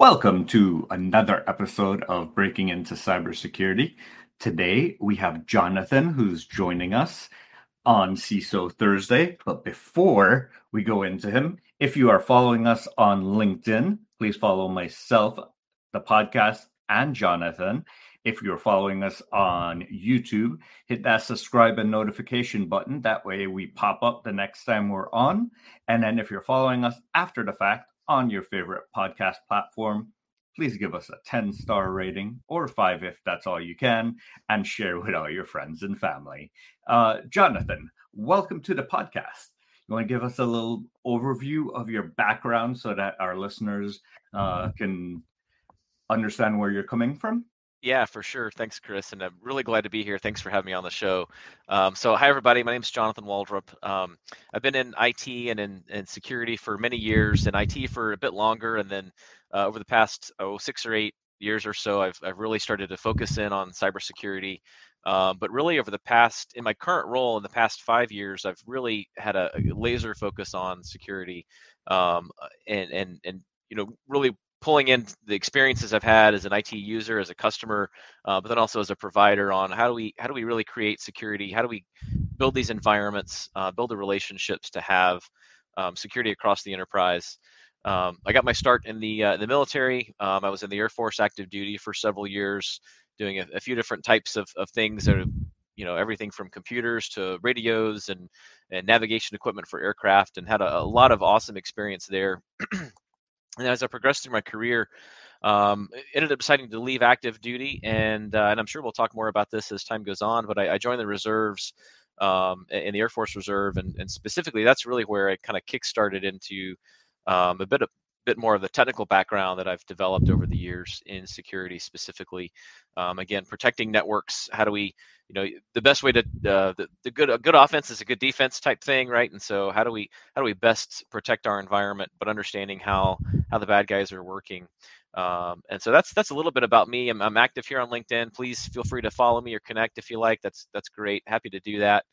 Welcome to another episode of Breaking Into Cybersecurity. Today we have Jonathan who's joining us on CISO Thursday. But before we go into him, if you are following us on LinkedIn, please follow myself, the podcast, and Jonathan. If you're following us on YouTube, hit that subscribe and notification button. That way we pop up the next time we're on. And then if you're following us after the fact, on your favorite podcast platform. Please give us a 10 star rating or five if that's all you can, and share with all your friends and family. Uh, Jonathan, welcome to the podcast. You want to give us a little overview of your background so that our listeners uh, can understand where you're coming from? Yeah, for sure. Thanks, Chris. And I'm really glad to be here. Thanks for having me on the show. Um, so, hi, everybody. My name is Jonathan Waldrop. Um, I've been in IT and in, in, security for many years, and IT for a bit longer. And then uh, over the past oh, six or eight years or so, I've, I've really started to focus in on cybersecurity. Um, but really, over the past, in my current role, in the past five years, I've really had a, a laser focus on security, um, and and and you know, really pulling in the experiences I've had as an IT user, as a customer, uh, but then also as a provider on how do we how do we really create security? How do we build these environments, uh, build the relationships to have um, security across the enterprise? Um, I got my start in the uh, the military. Um, I was in the Air Force active duty for several years, doing a, a few different types of, of things that are, you know everything from computers to radios and and navigation equipment for aircraft, and had a, a lot of awesome experience there. and as I progressed through my career, um, ended up deciding to leave active duty, and uh, and I'm sure we'll talk more about this as time goes on. But I, I joined the reserves um, in the Air Force Reserve, and, and specifically, that's really where I kind of kickstarted into um, a bit of bit more of the technical background that I've developed over the years in security specifically. Um, again, protecting networks. How do we, you know, the best way to uh, the, the good a good offense is a good defense type thing, right? And so how do we how do we best protect our environment, but understanding how how the bad guys are working. Um, and so that's that's a little bit about me. I'm, I'm active here on LinkedIn. Please feel free to follow me or connect if you like. That's that's great. Happy to do that.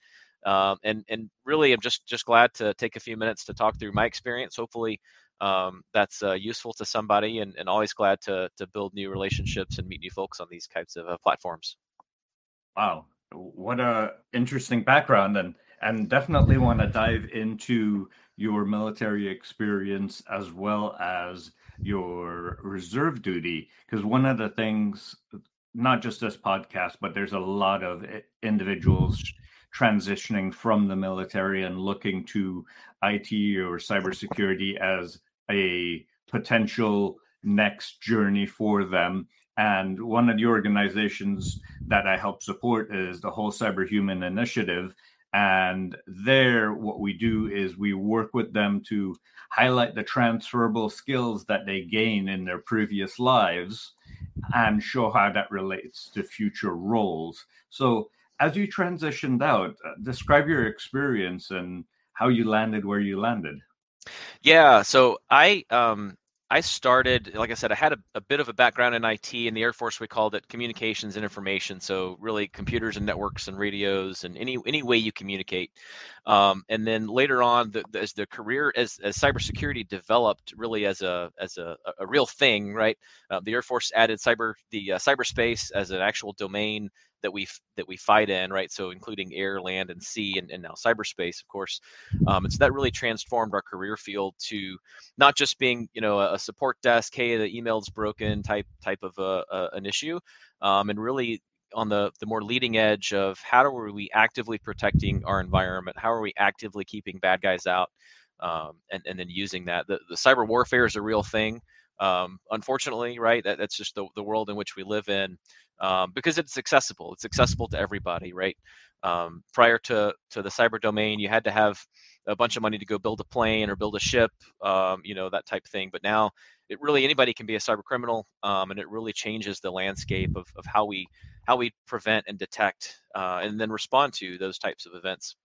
Um, and and really, I'm just just glad to take a few minutes to talk through my experience. Hopefully, um, that's uh, useful to somebody, and, and always glad to to build new relationships and meet new folks on these types of uh, platforms. Wow, what a interesting background, and and definitely want to dive into your military experience as well as your reserve duty because one of the things not just this podcast but there's a lot of individuals transitioning from the military and looking to IT or cybersecurity as a potential next journey for them. And one of the organizations that I help support is the Whole Cyberhuman Initiative. And there, what we do is we work with them to highlight the transferable skills that they gain in their previous lives and show how that relates to future roles. So, as you transitioned out, uh, describe your experience and how you landed where you landed. Yeah, so I um, I started, like I said, I had a, a, bit of a background in IT. In the Air Force, we called it communications and information. So really, computers and networks and radios and any any way you communicate. Um, and then later on, the, as the career as as cybersecurity developed, really as a as a, a real thing, right? Uh, the Air Force added cyber the uh, cyberspace as an actual domain that we that we fight in, right? So including air, land, and sea, and, and now cyberspace, of course. Um, and so that really transformed our career field to not just being, you know, a support desk, hey, the email's broken type type of a, a an issue, um, and really on the the more leading edge of how are we actively protecting our environment? How are we actively keeping bad guys out? Um, and and then using that. The, the cyber warfare is a real thing. Um, unfortunately, right? That, that's just the, the world in which we live in um, because it's accessible. It's accessible to everybody, right? Um, prior to to the cyber domain, you had to have a bunch of money to go build a plane or build a ship, um, you know, that type of thing. But now, it really anybody can be a cyber criminal, um, and it really changes the landscape of of how we how we prevent and detect uh, and then respond to those types of events.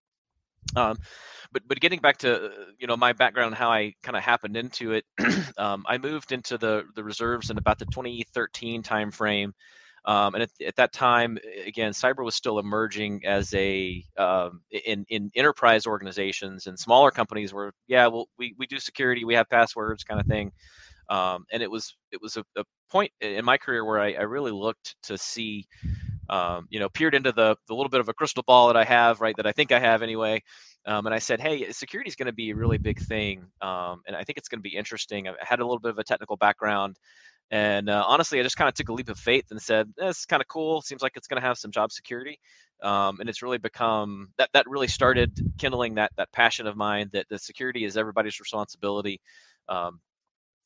Um, but but getting back to you know my background, how I kind of happened into it, um, I moved into the the reserves in about the 2013 timeframe. Um, and at, at, that time, again, cyber was still emerging as a um, in in enterprise organizations and smaller companies where yeah, well, we we do security, we have passwords, kind of thing. Um, and it was it was a, a, point in my career where I, I really looked to see, um, you know, peered into the the little bit of a crystal ball that I have, right, that I think I have anyway. Um, and I said, hey, security is going to be a really big thing, um, and I think it's going to be interesting. I had a little bit of a technical background. And uh, honestly, I just kind of took a leap of faith and said, "This is kind of cool. Seems like it's going to have some job security." Um, and it's really become that that really started kindling that that passion of mine that the security is everybody's responsibility. Um,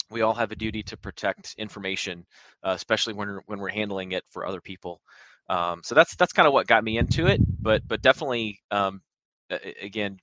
we all have a duty to protect information, uh, especially when when we're handling it for other people. Um, so that's that's kind of what got me into it. But but definitely, um, again,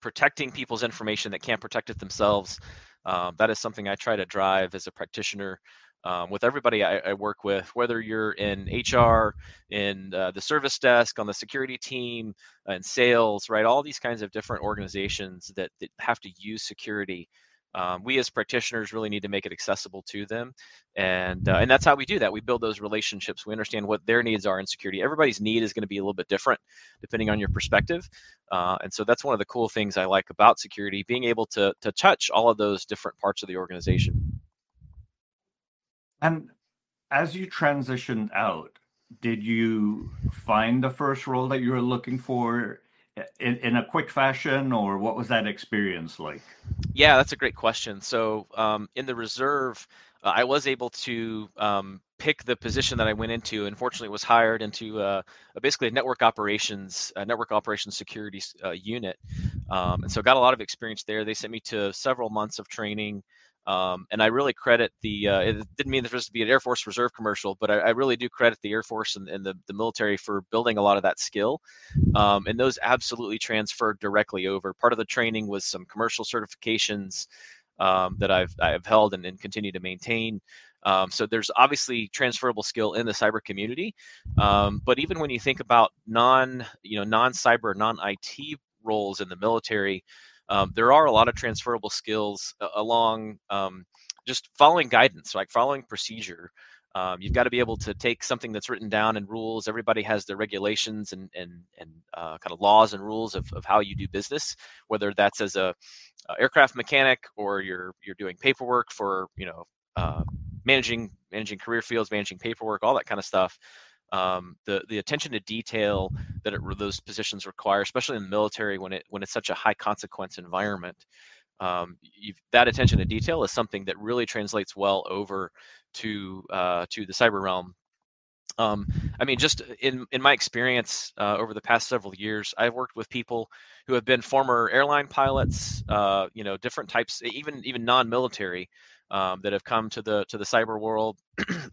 protecting people's information that can't protect it themselves um, that is something I try to drive as a practitioner um, with everybody I, I, work with, whether you're in HR, in uh, the service desk, on the security team, in sales, right? All these kinds of different organizations that, that have to use security um, we as practitioners really need to make it accessible to them and uh, and that's how we do that. We build those relationships. We understand what their needs are in security. Everybody's need is going to be a little bit different depending on your perspective uh, and so that's one of the cool things i like about security being able to to touch all of those different parts of the organization. And as you transitioned out did you find the first role that you were looking for in, in a quick fashion, or what was that experience like? Yeah, that's a great question. So, um, in the reserve, uh, I was able to um, pick the position that I went into. Unfortunately, was hired into uh, basically a network operations, a network operations security uh, unit, um, and so got a lot of experience there. They sent me to several months of training. Um, and I really credit the. Uh, it didn't mean there was to be an Air Force Reserve commercial, but I, I really do credit the Air Force and, and, the, the military for building a lot of that skill. Um, and those absolutely transferred directly over. Part of the training was some commercial certifications um, that I've I've held and, and continue to maintain. Um, so there's obviously transferable skill in the cyber community, um, but even when you think about non, you know, non-cyber, non-IT roles in the military, um, there are a lot of transferable skills along um, just following guidance, like following procedure. Um, you've got to be able to take something that's written down in rules. Everybody has their regulations and and and uh, kind of laws and rules of, of how you do business, whether that's as a, a aircraft mechanic or you're you're doing paperwork for you know uh, managing managing career fields, managing paperwork, all that kind of stuff um, the the attention to detail that it, those positions require, especially in the military when it when it's such a high consequence environment. Um, that attention to detail is something that really translates well over to uh, to the cyber realm. Um, I mean, just in in my experience uh, over the past several years, I've worked with people who have been former airline pilots, uh, you know, different types, even even non-military, um, that have come to the to the cyber world.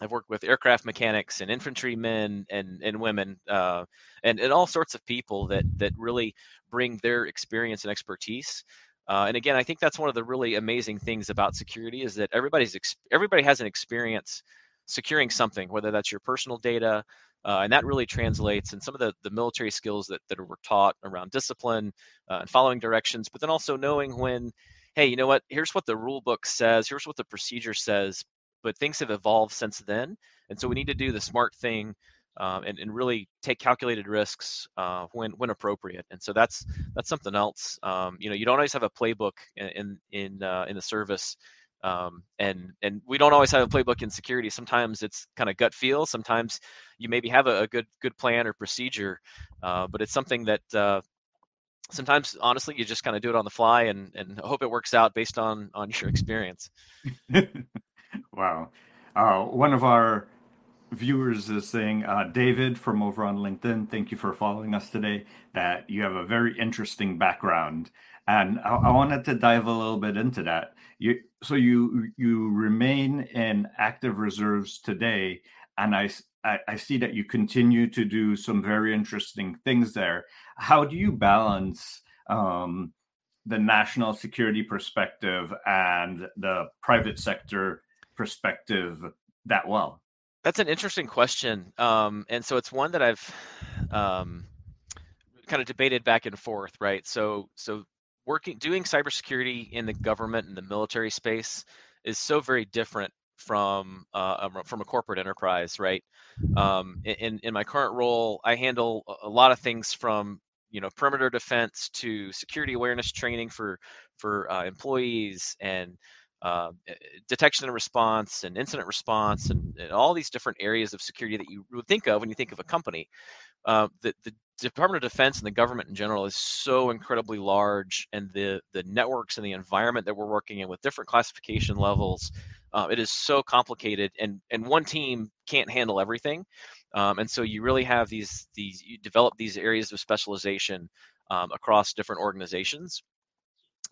I've worked with aircraft mechanics and infantrymen and and women uh, and and all sorts of people that that really bring their experience and expertise. Uh, and again, I think that's one of the really amazing things about security is that everybody's ex- everybody has an experience securing something, whether that's your personal data, Uh, and that really translates in some of the, the military skills that, that were taught around discipline uh, and following directions, but then also knowing when, hey, you know what, here's what the rule book says, here's what the procedure says, but things have evolved since then. And so we need to do the smart thing um, and, and really take calculated risks uh, when when appropriate. And so that's that's something else. Um, you know, you don't always have a playbook in in uh, in the service, um, and and we don't always have a playbook in security. Sometimes it's kind of gut feel. Sometimes you maybe have a, a good good plan or procedure, uh, but it's something that uh, sometimes honestly you just kind of do it on the fly and and hope it works out based on on your experience. wow, uh, one of our viewers is saying, uh, David from over on LinkedIn, thank you for following us today. That you have a very interesting background, and I, I wanted to dive a little bit into that. You so you you remain in active reserves today, and I, I I see that you continue to do some very interesting things there. How do you balance? Um, the national security perspective and the private sector perspective that well? That's an interesting question, um, and so it's one that I've um, kind of debated back and forth, right? So, so working, doing cybersecurity in the government and the military space is so very different from uh, from a corporate enterprise, right? Um, in in my current role, I handle a lot of things from you know perimeter defense to security awareness training for for uh, employees and uh, eh, detection and response and incident response and, and, all these different areas of security that you would think of when you think of a company. Uh, the, the Department of Defense and the government in general is so incredibly large, and the the networks and the environment that we're working in with different classification levels, uh, it is so complicated, and and one team can't handle everything, um, and so you really have these these you develop these areas of specialization um, across different organizations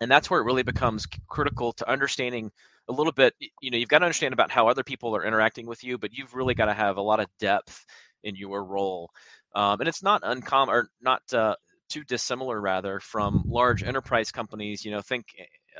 and that's where it really becomes critical to understanding a little bit you know you've got to understand about how other people are interacting with you but you've really got to have a lot of depth in your role. Um, and it's not uncommon or not uh, too dissimilar rather from large enterprise companies you know think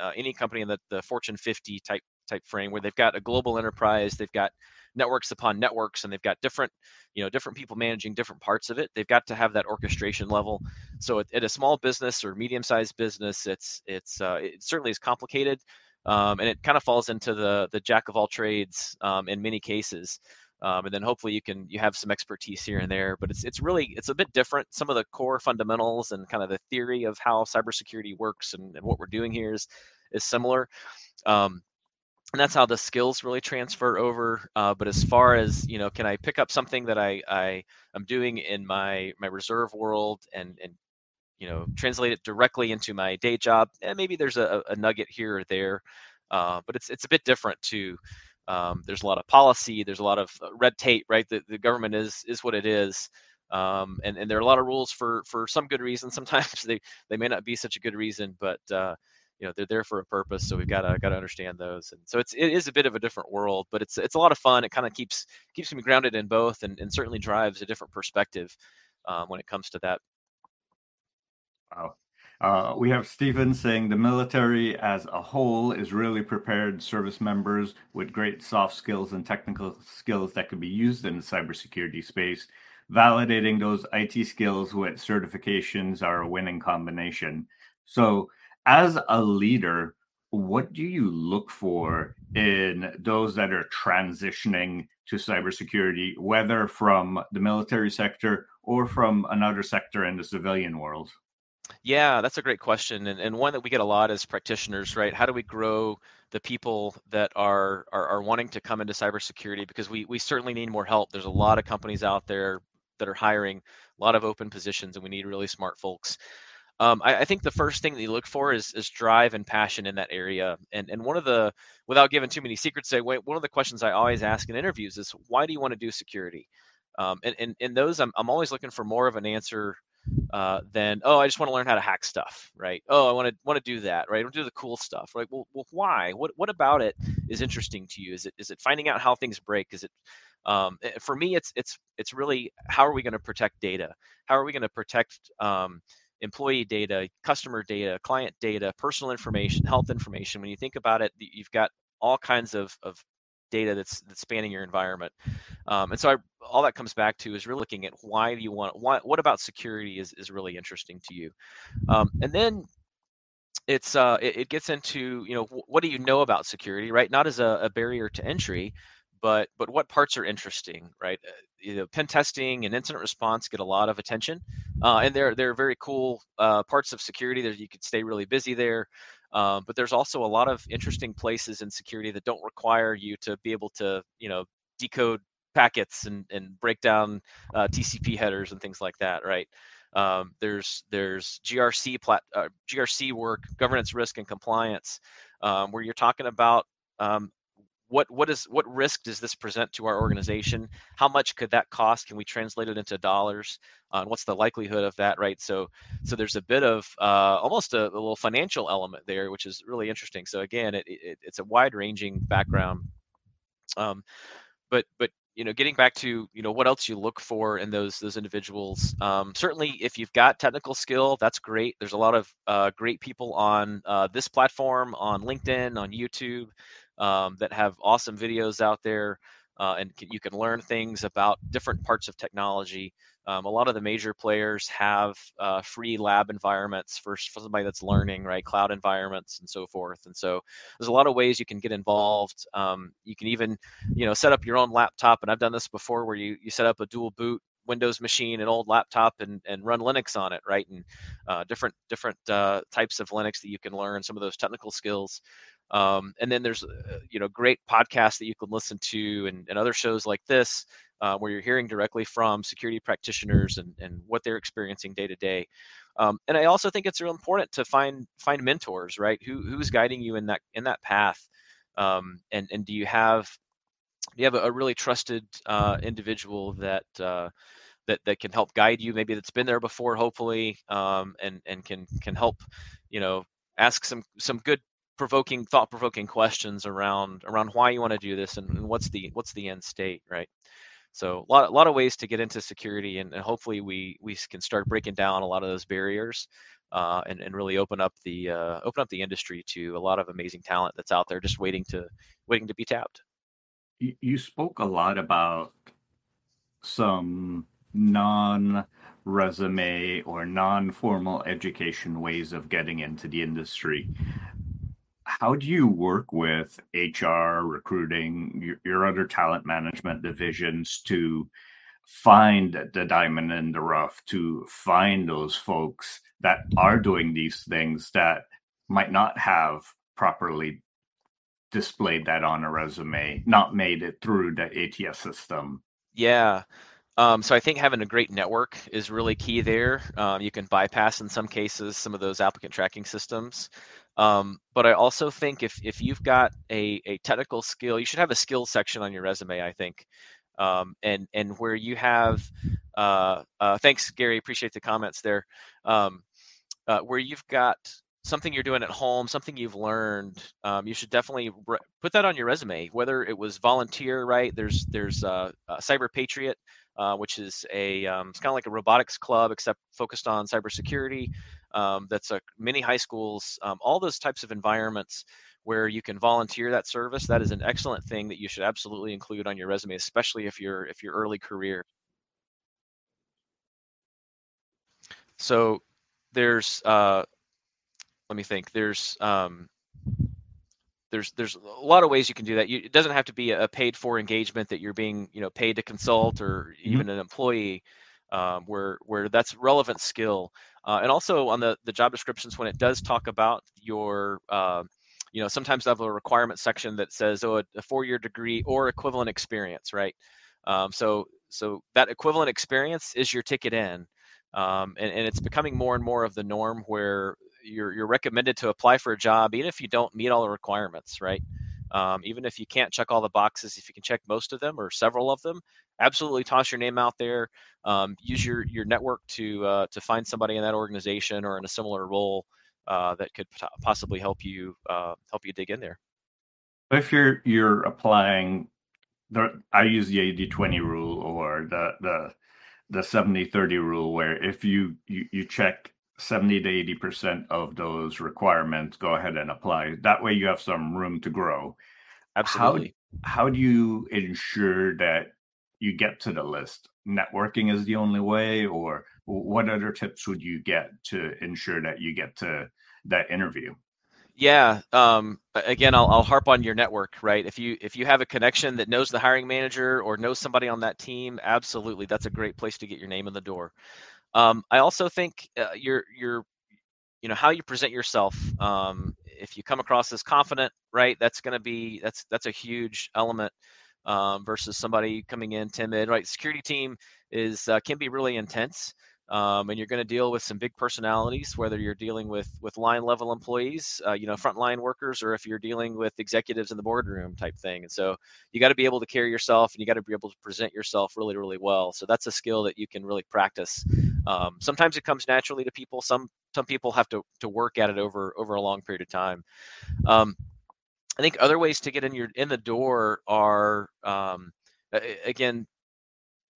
uh, any company in the, the fortune 50 type type frame where they've got a global enterprise they've got networks upon networks and they've got different you know different people managing different parts of it they've got to have that orchestration level. So at, at a small business or medium sized business it's it's uh, it certainly is complicated um, and it kind of falls into the the jack of all trades um, in many cases um, and then hopefully you can you have some expertise here and there but it's it's really it's a bit different. Some of the core fundamentals and kind of the theory of how cybersecurity works and, and what we're doing here is is similar um, and that's how the skills really transfer over. Uh, but as far as you know, can I pick up something that I I am doing in my my reserve world and and you know translate it directly into my day job? And eh, maybe there's a, a nugget here or there, uh, but it's it's a bit different too. Um, there's a lot of policy. There's a lot of uh, red tape, right? The, the government is is what it is. Um, and, and there are a lot of rules for for some good reason. Sometimes they, they may not be such a good reason, but uh, you know they're there for a purpose so we've got to got to understand those and so it's it is a bit of a different world but it's it's a lot of fun it kind of keeps keeps me grounded in both and, and certainly drives a different perspective um, when it comes to that wow uh, we have Stephen saying the military as a whole is really prepared service members with great soft skills and technical skills that can be used in the cybersecurity space. Validating those IT skills with certifications are a winning combination. So, as a leader, what do you look for in those that are transitioning to cybersecurity, whether from the military sector or from another sector in the civilian world? Yeah, that's a great question, and, and one that we get a lot as practitioners, right? How do we grow the people that are, are are wanting to come into cybersecurity? Because we we certainly need more help. There's a lot of companies out there that are hiring, a lot of open positions, and we need really smart folks. Um, I, I, think the first thing that you look for is, is drive and passion in that area. And and one of the, without giving too many secrets away, one of the questions I always ask in interviews is, why do you want to do security? Um, and, and in those, I'm, I'm always looking for more of an answer uh, than, oh, I just want to learn how to hack stuff, right? Oh, I want to want to do that, right? I want to do the cool stuff, right? Well, well, why? What what about it is interesting to you? Is it is it finding out how things break? Is it um, eh, for me, it's it's it's really how are we going to protect data? How are we going to protect um, employee data, customer data, client data, personal information, health information. When you think about it, you've got all kinds of, of data that's that's spanning your environment. Um, and so I, all that comes back to is really looking at why do you want why, what about security is is really interesting to you, um, and then it's uh it, it, gets into you know what do you know about security right not as a, a barrier to entry but but what parts are interesting right uh, you know pen testing and incident response get a lot of attention uh, and they're they're very cool uh, parts of security that you could stay really busy there um, but there's also a lot of interesting places in security that don't require you to be able to you know decode packets and and break down uh, tcp headers and things like that right? Um, there's there's GRC plat, uh, GRC work, governance, risk, and compliance, um, where you're talking about um, what what is what risk does this present to our organization? How much could that cost? Can we translate it into dollars? Uh, what's the likelihood of that? Right. So so there's a bit of uh, almost a, a, little financial element there, which is really interesting. So again, it, it it's a wide ranging background. Um, but but you know getting back to you know what else you look for in those those individuals um, certainly if you've got technical skill that's great there's a lot of uh, great people on uh, this platform on linkedin on youtube um, that have awesome videos out there uh, and you can learn things about different parts of technology. Um, a lot of the major players have uh, free lab environments for, for, somebody that's learning, right? Cloud environments and so forth. And so there's a lot of ways you can get involved. Um, you can even, you know, set up your own laptop. And I've done this before where you, you set up a dual boot Windows machine, an old laptop, and, and run Linux on it, right? And uh, different different uh, types of Linux that you can learn some of those technical skills. Um, and then there's uh, you know great podcasts that you can listen to and, and other shows like this uh, where you're hearing directly from security practitioners and, and what they're experiencing day to day. Um, and I also think it's real important to find find mentors, right? Who who's guiding you in that in that path? Um, and and do you have do you have a, a really trusted uh, individual that uh, that that can help guide you? Maybe that's been there before, hopefully, um, and and can can help you know ask some some good provoking thought provoking questions around around why you want to do this and, and, what's the what's the end state right? So a lot, a lot of ways to get into security and, and hopefully we we can start breaking down a lot of those barriers uh, and, and really open up the uh, open up the industry to a lot of amazing talent that's out there just waiting to waiting to be tapped. You, you spoke a lot about some non resume or non formal education ways of getting into the industry how do you work with HR, recruiting, your, your other talent management divisions to find the diamond in the rough, to find those folks that are doing these things that might not have properly displayed that on a resume, not made it through the ATS system? Yeah. Um, so I think having a great network is really key there. Um, you can bypass in some cases some of those applicant tracking systems. Um, but I also think if if you've got a, a technical skill, you should have a skills section on your resume. I think, um, and and where you have, uh, uh, thanks Gary, appreciate the comments there. Um, uh, where you've got something you're doing at home, something you've learned, um, you should definitely re- put that on your resume. Whether it was volunteer, right? There's there's uh, Cyber Patriot, uh, which is a um, it's kind of like a robotics club except focused on cybersecurity um, that's a many high schools, um, all those types of environments where you can volunteer that service. That is an excellent thing that you should absolutely include on your resume, especially if you're if you're early career. So there's uh, let me think. There's um, there's there's a lot of ways you can do that. You, it doesn't have to be a paid for engagement that you're being you know paid to consult or mm-hmm. even an employee um, where where that's relevant skill. Uh, and also on the the job descriptions when it does talk about your uh, you know sometimes I have a requirement section that says oh a, a four year degree or equivalent experience right. Um, so so that equivalent experience is your ticket in. Um, and, and it's becoming more and more of the norm where you're, you're recommended to apply for a job even if you don't meet all the requirements right um, even if you can't check all the boxes, if you can check most of them or several of them, absolutely toss your name out there. Um, use your your network to uh, to find somebody in that organization or in a similar role uh, that could possibly help you uh, help you dig in there. If you're you're applying, the, I use the 80-20 rule or the the the 70-30 rule, where if you you, you check 70 to 80 percent of those requirements go ahead and apply that way you have some room to grow absolutely how how do you ensure that you get to the list? Networking is the only way, or what other tips would you get to ensure that you get to that interview? Yeah. Um, again, I'll, I'll harp on your network, right? If you if you have a connection that knows the hiring manager or knows somebody on that team, absolutely, that's a great place to get your name in the door. Um, I also think uh, your your you know how you present yourself. Um, if you come across as confident, right, that's going to be that's that's a huge element um, versus somebody coming in timid. Right, security team is uh, can be really intense um, and you're going to deal with some big personalities, whether you're dealing with with line level employees, uh, you know, frontline workers, or if you're dealing with executives in the boardroom type thing. And so you got to be able to carry yourself, and you got to be able to present yourself really, really well. So that's a skill that you can really practice. Um, sometimes it comes naturally to people. Some some people have to to work at it over over a long period of time. Um, I think other ways to get in your in the door are um, again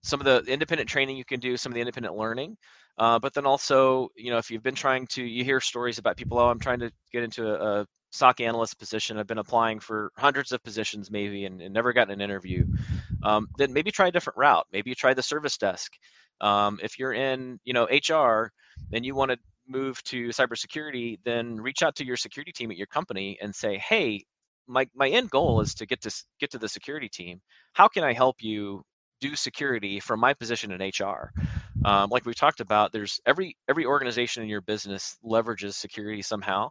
some of the independent training you can do, some of the independent learning. Uh, but then also, you know, if you've been trying to, you hear stories about people, oh, I'm trying to get into a, a SOC analyst position. I've been applying for hundreds of positions maybe and, and never gotten an interview. Um, then maybe try a different route. Maybe you try the service desk. Um, if you're in, you know, HR and you want to move to cybersecurity, then reach out to your security team at your company and say, hey, my, my end goal is to get to get to the security team. How can I help you do security from my position in HR. Um, like we talked about, there's every every organization in your business leverages security somehow,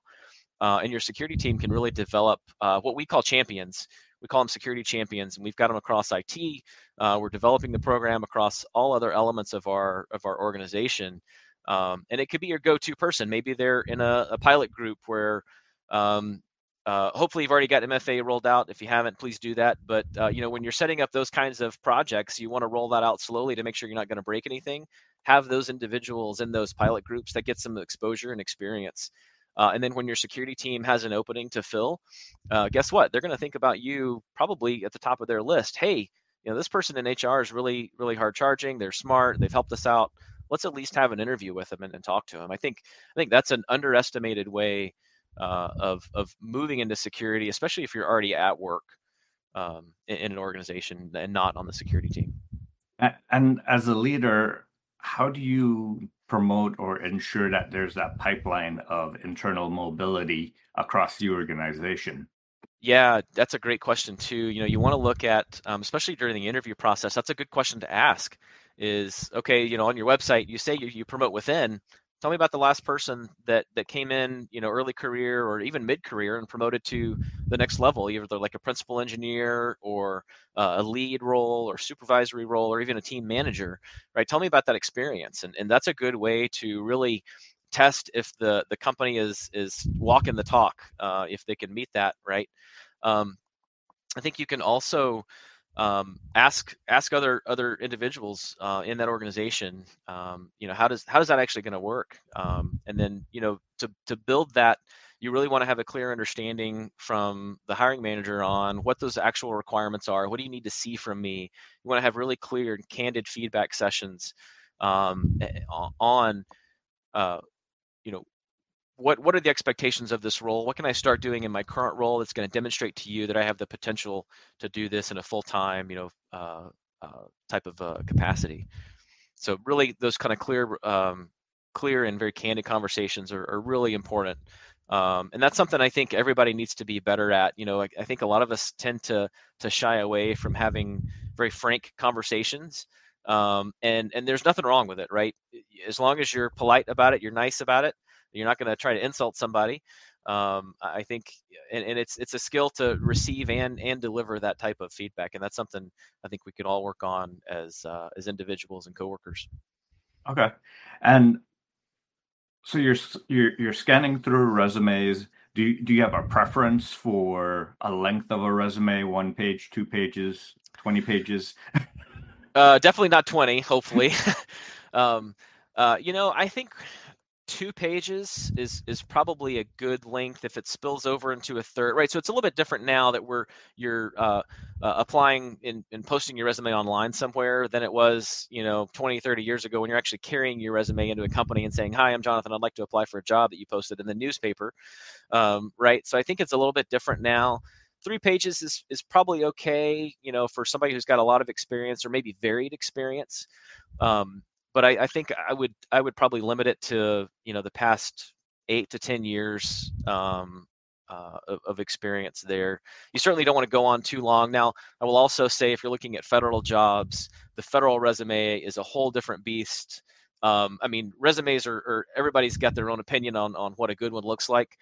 uh, and your security team can really develop uh, what we call champions. We call them security champions, and we've got them across IT. Uh, we're developing the program across all other elements of our of our organization, um, and it could be your go-to person. Maybe they're in a, a pilot group where um, uh, hopefully, you've already got MFA rolled out. If you haven't, please do that. But uh, you know, when you're setting up those kinds of projects, you want to roll that out slowly to make sure you're not going to break anything. Have those individuals in those pilot groups that get some exposure and experience. Uh, and then when your security team has an opening to fill, uh, guess what? They're going to think about you probably at the top of their list. Hey, you know, this person in HR is really, really hard charging. They're smart. They've helped us out. Let's at least have an interview with them and, and talk to them. I think, I think that's an underestimated way uh, of of moving into security, especially if you're already at work um, in, in, an organization and not on the security team. And as a leader, how do you promote or ensure that there's that pipeline of internal mobility across the organization? Yeah, that's a great question too. You know, you want to look at, um, especially during the interview process. That's a good question to ask. Is okay, you know, on your website, you say you, you promote within, tell me about the last person that that came in you know early career or even mid career and promoted to the next level either like a principal engineer or uh, a lead role or supervisory role or even a team manager right? Tell me about that experience and, and that's a good way to really test if the the company is is walking the talk uh, if they can meet that right? Um, i think you can also um, ask ask other other individuals uh, in that organization um, you know how does how does that actually going to work? Um, and then you know to to build that you really want to have a clear understanding from the hiring manager on what those actual requirements are. What do you need to see from me? You want to have really clear and candid feedback sessions um, on uh, you know what what are the expectations of this role? What can I start doing in my current role that's going to demonstrate to you that I have the potential to do this in a full time, you know, uh, uh, type of uh, capacity? So really, those kind of clear, um, clear and very candid conversations are, are really important. Um, and that's something I think everybody needs to be better at. You know, I, I think a lot of us tend to to shy away from having very frank conversations. Um, and and there's nothing wrong with it, right? As long as you're polite about it, you're nice about it you're not going to try to insult somebody. Um, I think, and, and, it's it's a skill to receive and and deliver that type of feedback, and that's something I think we can all work on as uh, as individuals and coworkers. Okay, and so you're you're you're scanning through resumes. Do you, do you have a preference for a length of a resume? One page, two pages, twenty pages? uh, definitely not twenty. Hopefully, um, uh, you know, I think two pages is is probably a good length if it spills over into a third right? So it's a little bit different now that we're you're uh, uh, applying and, posting your resume online somewhere than it was you know 20 30 years ago when you're actually carrying your resume into a company and saying hi i'm jonathan. I'd like to apply for a job that you posted in the newspaper. Um, right? So i think it's a little bit different now. Three pages is is probably okay, you know, for somebody who's got a lot of experience or maybe varied experience. Um, but I, I think I would I would probably limit it to you know the past eight to ten years um, uh, of, of, experience there. You certainly don't want to go on too long. Now, I will also say if you're looking at federal jobs, the federal resume is a whole different beast. Um, I mean, resumes are, are, everybody's got their own opinion on on what a good one looks like.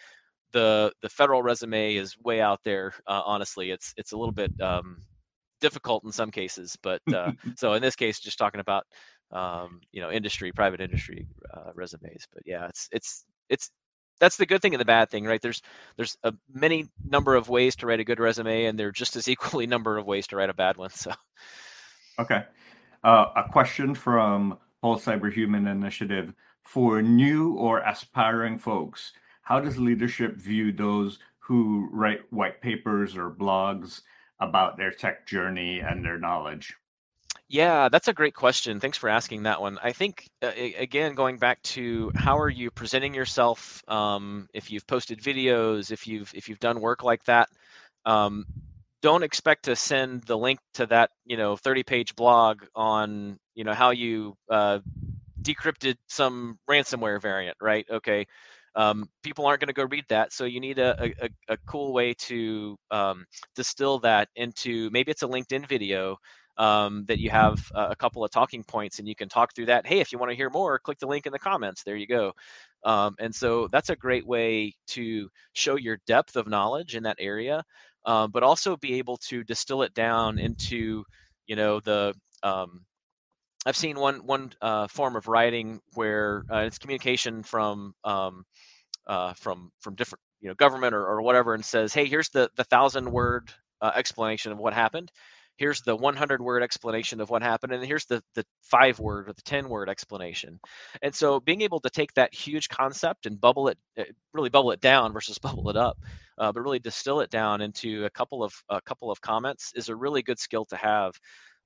The the federal resume is way out there. Uh, honestly, it's it's a little bit um, difficult in some cases, but uh, so in this case, just talking about um, you know industry, private industry uh, resumes. But yeah, it's it's it's that's the good thing and the bad thing, right? There's there's a many number of ways to write a good resume, and there are just as equally number of ways to write a bad one. So, okay, uh, a question from Whole Cyberhuman Initiative for new or aspiring folks. How does leadership view those who write white papers or blogs about their tech journey and their knowledge? Yeah, that's a great question. Thanks for asking that one. I think uh, again, going back to how are you presenting yourself? Um, if you've posted videos, if you've if you've done work like that, um, don't expect to send the link to that you know 30 page blog on you know how you uh, decrypted some ransomware variant, right? Okay. Um, people aren't going to go read that, so you need a, a, a cool way to um, distill that into maybe it's a LinkedIn video um, that you have a couple of talking points and you can talk through that. Hey, if you want to hear more, click the link in the comments. There you go. Um, and so that's a great way to show your depth of knowledge in that area, um, but also be able to distill it down into, you know, the um, I've seen one one uh, form of writing where uh, it's communication from um, uh, from from different you know government or, or whatever, and says, hey, here's the the thousand word uh, explanation of what happened here's the 100 word explanation of what happened and here's the the five word or the 10 word explanation. And so being able to take that huge concept and bubble it eh, really bubble it down versus bubble it up uh, but really distill it down into a couple of a couple of comments is a really good skill to have.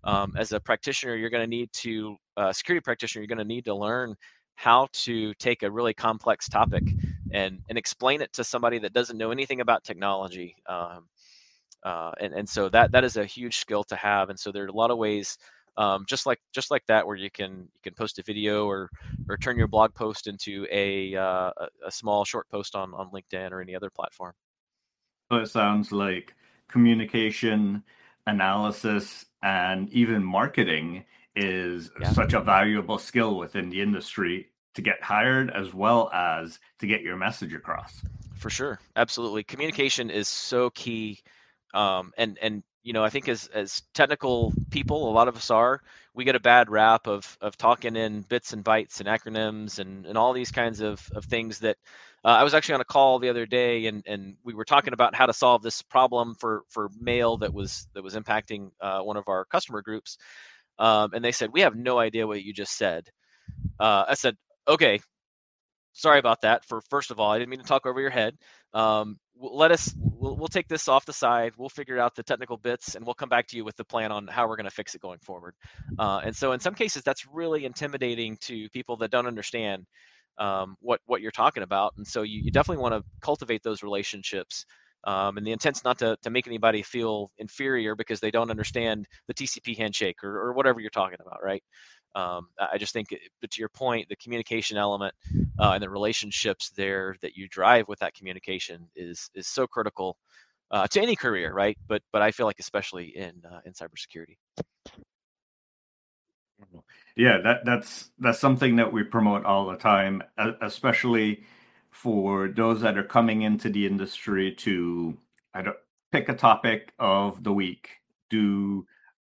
Um, as a practitioner you're going to need to uh, security practitioner you're going to need to learn how to take a really complex topic and and explain it to somebody that doesn't know anything about technology. Um, uh, and and so that that is a huge skill to have. And so there are a lot of ways, um, just like just like that, where you can you can post a video or or turn your blog post into a uh, a small short post on on LinkedIn or any other platform. So it sounds like communication, analysis, and even marketing is yeah. such a valuable skill within the industry to get hired as well as to get your message across. For sure, absolutely. Communication is so key um, and and you know, I think as as technical people, a lot of us are, we get a bad rap of of talking in bits and bytes and acronyms and and all these kinds of of things that. Uh, I was actually on a call the other day, and and we were talking about how to solve this problem for for mail that was that was impacting uh, one of our customer groups, um, and they said we have no idea what you just said. Uh, I said, okay, sorry about that. For first of all, I didn't mean to talk over your head. Um, let us we'll, we'll take this off the side we'll figure out the technical bits and we'll come back to you with the plan on how we're going to fix it going forward. Uh, and so in some cases that's really intimidating to people that don't understand um, what what you're talking about. And so you, you definitely want to cultivate those relationships um, and the intent's not to, to make anybody feel inferior because they don't understand the tcp handshake or, or whatever you're talking about right? Um, I just think, but to your point, the communication element uh, and the relationships there that you drive with that communication is is so critical uh, to any career, right? But but I feel like especially in uh, in cybersecurity. Yeah, that that's that's something that we promote all the time, especially for those that are coming into the industry to I don't pick a topic of the week, do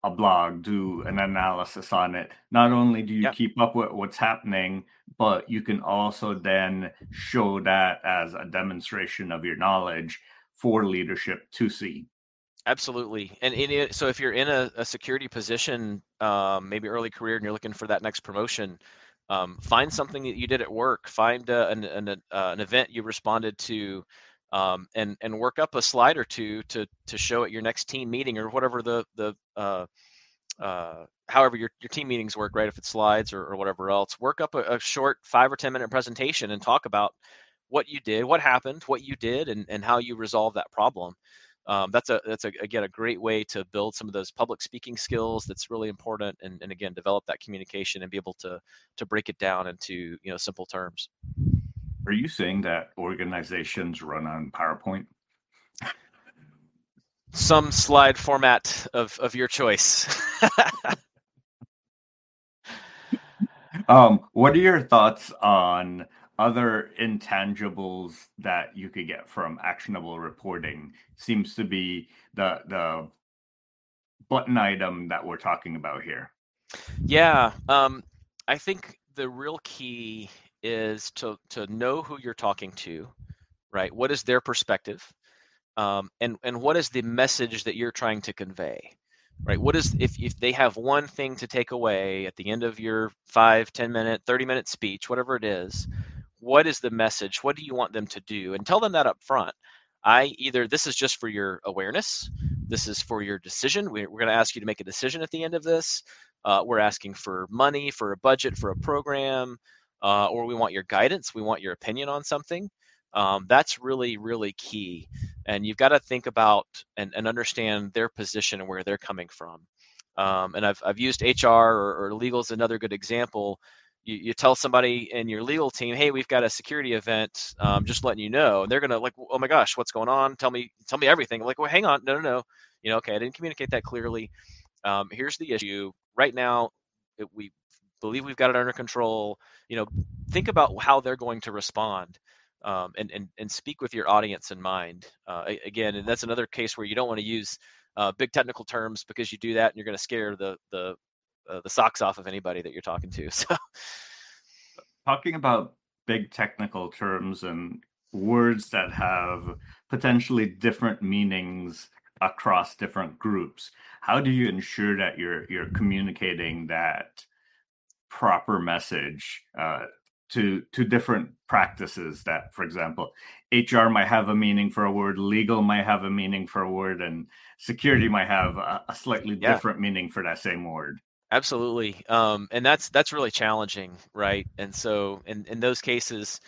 a blog, do an analysis on it. Not only do you yep. keep up with what's happening, but you can also then show that as a demonstration of your knowledge for leadership to see. Absolutely. And in so if you're in a, a security position, um, maybe early career, and you're looking for that next promotion, um, find something that you did at work. Find uh, an an, uh, an event you responded to, um, and and work up a slide or two to to show at your next team meeting or whatever the the uh, uh, however your, your team meetings work, right? If it's slides or, or whatever else, work up a, a, short five or ten minute presentation and talk about what you did, what happened, what you did, and and how you resolved that problem. um, that's a that's a, again a great way to build some of those public speaking skills that's really important and, and again develop that communication and be able to to break it down into you know simple terms are you saying that organizations run on powerpoint some slide format of of your choice. Um, what are your thoughts on other intangibles that you could get from actionable reporting? Seems to be the the button item that we're talking about here. Yeah um, i think the real key is to to know who you're talking to right? What is their perspective um, and and what is the message that you're trying to convey right? What is if, if they have one thing to take away at the end of your five ten minute 30 minute speech whatever it is what is the message? What do you want them to do? And tell them that up front i either this is just for your awareness. This is for your decision. We, are we're going to ask you to make a decision at the end of this. Uh, we're asking for money for a budget for a program uh, or we want your guidance. We want your opinion on something um, that's really really key and you've got to think about and, and understand their position and where they're coming from um, and I've, I've used hr or, or legal as another good example you, you tell somebody in your legal team, hey, we've got a security event, um, just letting you know, and they're gonna like, oh my gosh, what's going on? Tell me, tell me everything. I'm like, well, hang on, no, no, no, you know, okay, I didn't communicate that clearly. Um, here's the issue. Right now, it, we believe we've got it under control. You know, think about how they're going to respond. Um, and, and and speak with your audience in mind. Uh, again, and that's another case where you don't want to use uh, big technical terms because you do that and you're going to scare the the uh, the socks off of anybody that you're talking to. So, talking about big technical terms and words that have potentially different meanings across different groups, how do you ensure that you're you're communicating that proper message uh, to to different practices that for example hr might have a meaning for a word legal might have a meaning for a word and security might have a, a slightly yeah. different meaning for that same word Absolutely. Um, and that's that's really challenging, right? And so in, in those cases,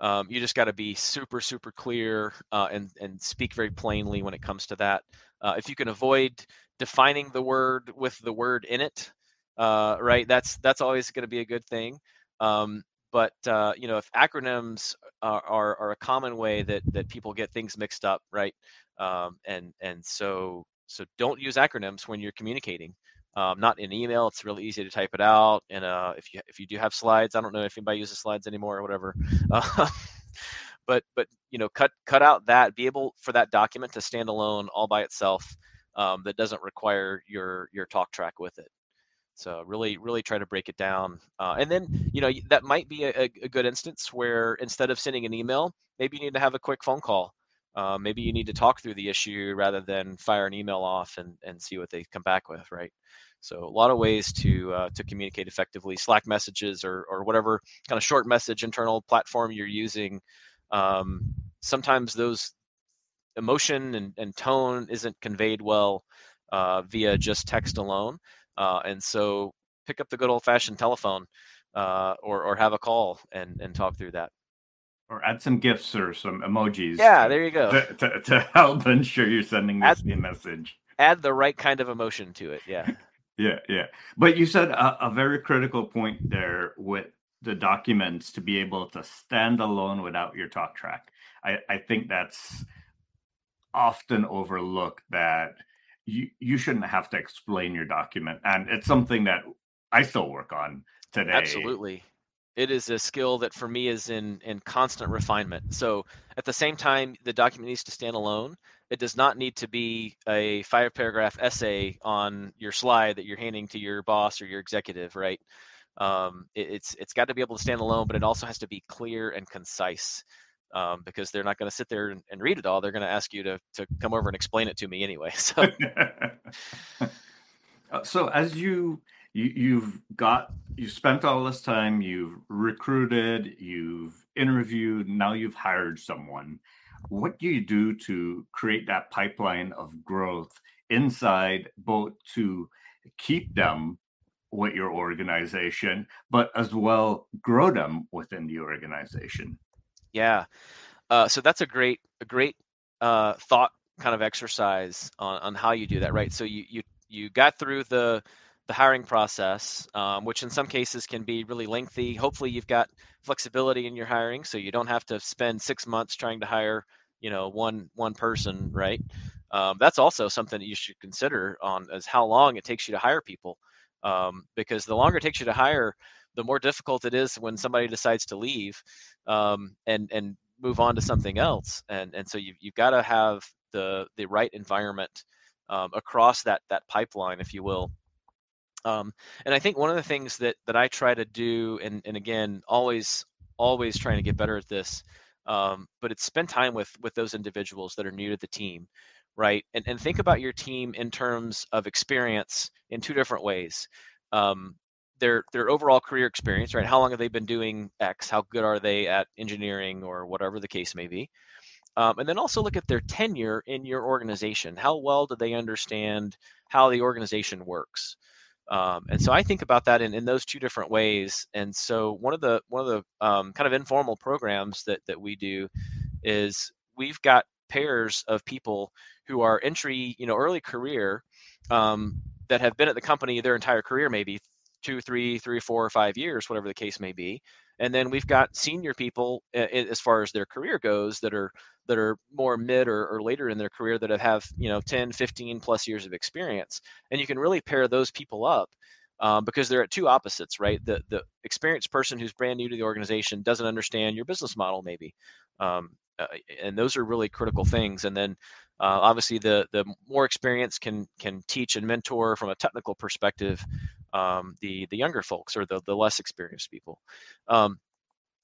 um, you just got to be super, super clear uh, and and speak very plainly when it comes to that. Uh, if you can avoid defining the word with the word in it, uh, right? That's that's always going to be a good thing. Um, but uh, you know, if acronyms are, are, are a common way that that people get things mixed up, right? Um, and and so so don't use acronyms when you're communicating um, not in email. It's really easy to type it out. And uh, if you if you do have slides, I don't know if anybody uses slides anymore or whatever. Uh, but but you know, cut cut out that. Be able for that document to stand alone all by itself. Um, that doesn't require your your talk track with it. So really, really try to break it down. Uh, and then, you know, that might be a, a, good instance where instead of sending an email, maybe you need to have a quick phone call. Uh, maybe you need to talk through the issue rather than fire an email off and, and see what they come back with, right? So a lot of ways to uh, to communicate effectively. Slack messages or or whatever kind of short message internal platform you're using. Um, sometimes those emotion and, and tone isn't conveyed well uh, via just text alone, uh, and so pick up the good old fashioned telephone uh, or or have a call and and talk through that or add some gifs or some emojis. Yeah, to, there you go. To, to, to help ensure you're sending the same message. Add the right kind of emotion to it. Yeah. Yeah, yeah. But you said a, a, very critical point there with the documents to be able to stand alone without your talk track. I, I think that's often overlooked that you you shouldn't have to explain your document. And it's something that I still work on today. Absolutely. It is a skill that for me is in in constant refinement. So at the same time the document needs to stand alone it does not need to be a five paragraph essay on your slide that you're handing to your boss or your executive, right? Um, it, it's it's got to be able to stand alone, but it also has to be clear and concise um, because they're not going to sit there and, and, read it all. They're going to ask you to to come over and explain it to me anyway. So, uh, so as you you you've got you spent all this time, you've recruited, you've interviewed, now you've hired someone what do you do to create that pipeline of growth inside both to keep them with your organization but as well grow them within the organization yeah uh, so that's a great a great uh, thought kind of exercise on, on how you do that, right? So you you you got through the the hiring process, um, which in some cases can be really lengthy. Hopefully, you've got flexibility in your hiring, so you don't have to spend six months trying to hire, you know, one one person, right? Um, that's also something that you should consider on as how long it takes you to hire people, um, because the longer it takes you to hire, the more difficult it is when somebody decides to leave um, and and move on to something else. And and so you you've got to have the the right environment um, across that that pipeline, if you will. Um, and I think one of the things that that I try to do, and and again, always always trying to get better at this, um, but it's spend time with with those individuals that are new to the team, right? And and think about your team in terms of experience in two different ways. Um, their their overall career experience, right? How long have they been doing X? How good are they at engineering or whatever the case may be? Um, and then also look at their tenure in your organization. How well do they understand how the organization works? Um, and so I think about that in, in those two different ways. And so one of the one of the um, kind of informal programs that that we do is we've got pairs of people who are entry, you know, early career um, that have been at the company their entire career, maybe two, three, three, four, or five years, whatever the case may be. And then we've got senior people as far as their career goes that are that are more mid or, or later in their career that have you know 10 15 plus years of experience. And you can really pair those people up um, because they're at two opposites right? The the experienced person who's brand new to the organization doesn't understand your business model maybe um, uh, and those are really critical things. And then uh, obviously the the more experience can can teach and mentor from a technical perspective um, the the younger folks or the the less experienced people um,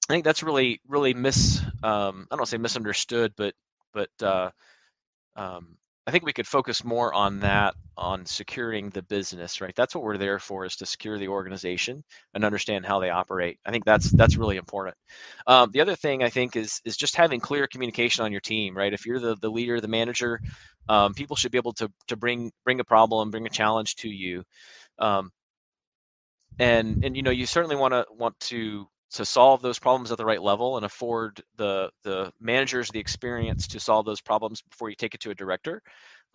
I think that's really really mis um, I don't say misunderstood, but but uh, um, I think we could focus more on that on securing the business, right? That's what we're there for is to secure the organization and understand how they operate. I think that's that's really important. Um, the other thing I think is is just having clear communication on your team, right? If you're the the leader, the manager, um, people should be able to to bring bring a problem, bring a challenge to you. Um, and and you know you certainly want to want to to solve those problems at the right level and afford the the managers the experience to solve those problems before you take it to a director.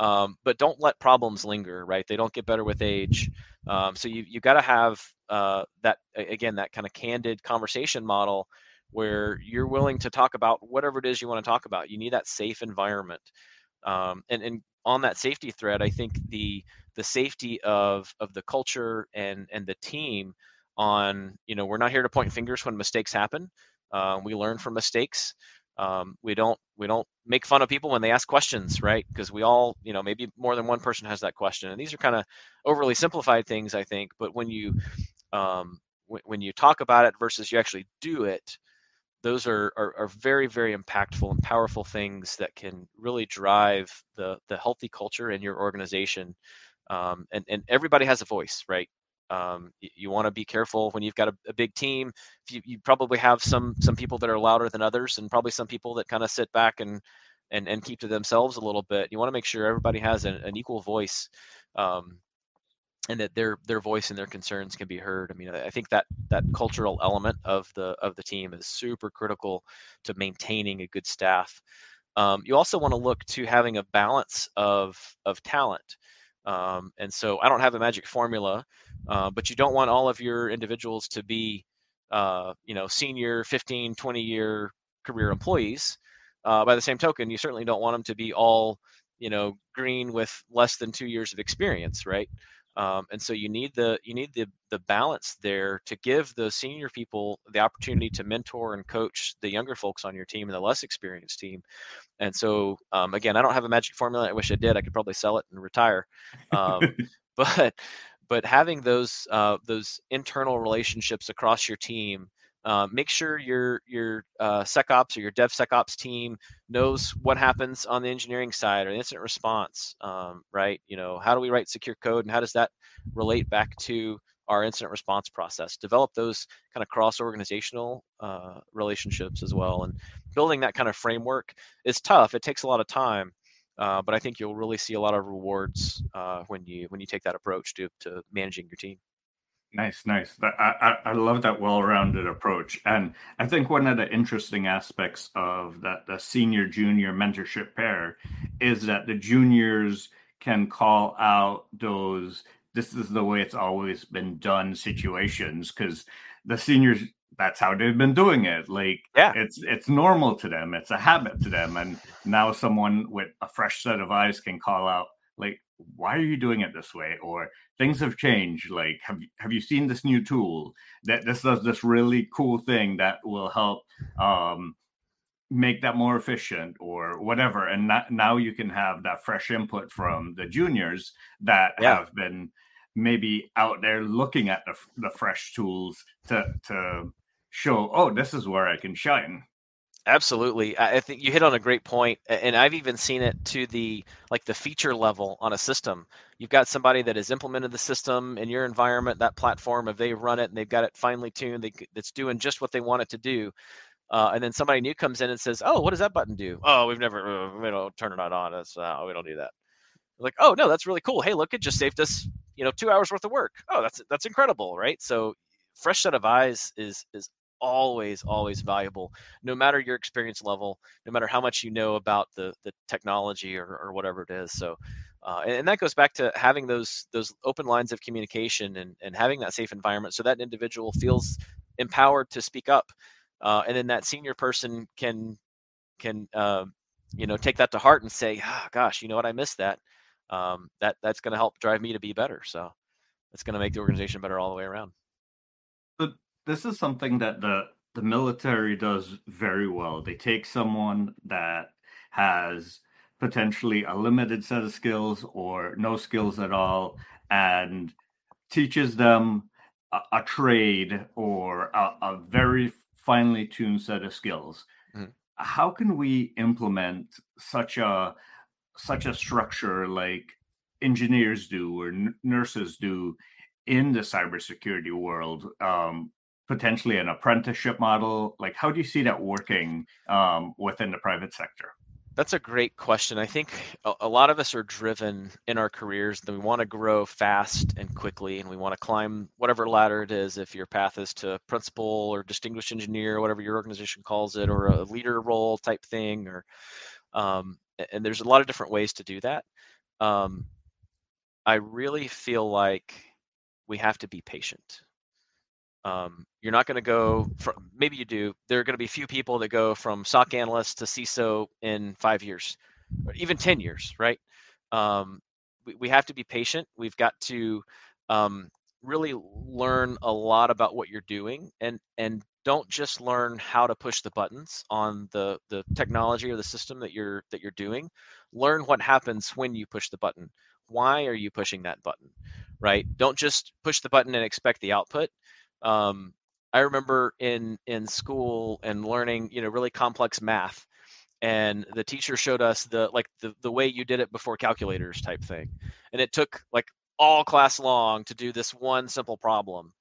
Um, but don't let problems linger, right? They don't get better with age. Um, so you you got to have uh, that again that kind of candid conversation model where you're willing to talk about whatever it is you want to talk about. You need that safe environment. Um, and and on that safety thread, I think the the safety of of the culture and and the team on you know we're not here to point fingers when mistakes happen. Uh, we learn from mistakes. Um, we don't we don't make fun of people when they ask questions right? Because we all you know maybe more than one person has that question and these are kind of overly simplified things i think but when you um, w- when you talk about it versus you actually do it those are, are, are very very impactful and powerful things that can really drive the the healthy culture in your organization um, and and everybody has a voice right um, you, you want to be careful when you've got a, a big team. You, you, probably have some some people that are louder than others, and probably some people that kind of sit back and and and keep to themselves a little bit. You want to make sure everybody has an, an equal voice, um, and that their their voice and their concerns can be heard. I mean, I think that that cultural element of the of the team is super critical to maintaining a good staff. Um, you also want to look to having a balance of of talent. Um, and so I don't have a magic formula, uh, but you don't want all of your individuals to be, uh, you know, senior 15, 20 year career employees. Uh, by the same token, you certainly don't want them to be all, you know, green with less than two years of experience, right? Um, and so you need the you need the the balance there to give the senior people the opportunity to mentor and coach the younger folks on your team and the less experienced team. And so um, again, I don't have a magic formula. I wish I did. I could probably sell it and retire. Um, but but having those uh, those internal relationships across your team uh, make sure your your uh, SecOps or your DevSecOps team knows what happens on the engineering side or the incident response, um, right? You know, how do we write secure code and how does that relate back to our incident response process? Develop those kind of cross organizational uh, relationships as well. And building that kind of framework is tough. It takes a lot of time. Uh, but I think you'll really see a lot of rewards uh, when you when you take that approach to to managing your team. Nice, nice. I, I, I love that well-rounded approach, and I think one of the interesting aspects of that the senior junior mentorship pair is that the juniors can call out those this is the way it's always been done situations because the seniors that's how they've been doing it. Like yeah. it's it's normal to them. It's a habit to them. And now someone with a fresh set of eyes can call out like why are you doing it this way? or things have changed. Like have have you seen this new tool? That this does this really cool thing that will help um make that more efficient or whatever and that, now you can have that fresh input from the juniors that yeah. have been maybe out there looking at the, the fresh tools to to show oh this is where i can shine absolutely. I think you hit on a great point and i've even seen it to the like the feature level on a system. You've got somebody that has implemented the system in your environment that platform if they run it and they've got it finely tuned they, it's doing just what they want it to do uh, and then somebody new comes in and says oh what does that button do? Oh we've never uh, we don't turn it on it's, uh, we don't do that. Like oh no that's really cool. Hey look it just saved us you know two hours worth of work. Oh that's that's incredible right? So fresh set of eyes is is always always valuable no matter your experience level no matter how much you know about the the technology or, or whatever it is so uh, and, and, that goes back to having those those open lines of communication and, and having that safe environment so that individual feels empowered to speak up uh, and then that senior person can can uh, you know take that to heart and say oh, gosh you know what i missed that um, that that's going to help drive me to be better. So it's going to make the organization better all the way around. This is something that the the military does very well. They take someone that has potentially a limited set of skills or no skills at all and teaches them a, a trade or a, a, very finely tuned set of skills. Mm-hmm. How can we implement such a such a structure like engineers do or n- nurses do in the cybersecurity world um, potentially an apprenticeship model like how do you see that working um, within the private sector that's a great question. I think a, lot of us are driven in our careers that we want to grow fast and quickly, and we want to climb whatever ladder it is. If your path is to principal or distinguished engineer, whatever your organization calls it, or a leader role type thing, or um, and there's a lot of different ways to do that. Um, I really feel like we have to be patient. Um, you're not going to go from maybe you do. There are going to be few people that go from SOC analyst to CISO in five years, or even ten years, right? Um, we, we have to be patient. We've got to um, really learn a lot about what you're doing and and don't just learn how to push the buttons on the the technology or the system that you're that you're doing learn what happens when you push the button why are you pushing that button right don't just push the button and expect the output um, i remember in in school and learning you know really complex math and the teacher showed us the like the, the way you did it before calculators type thing and it took like all class long to do this one simple problem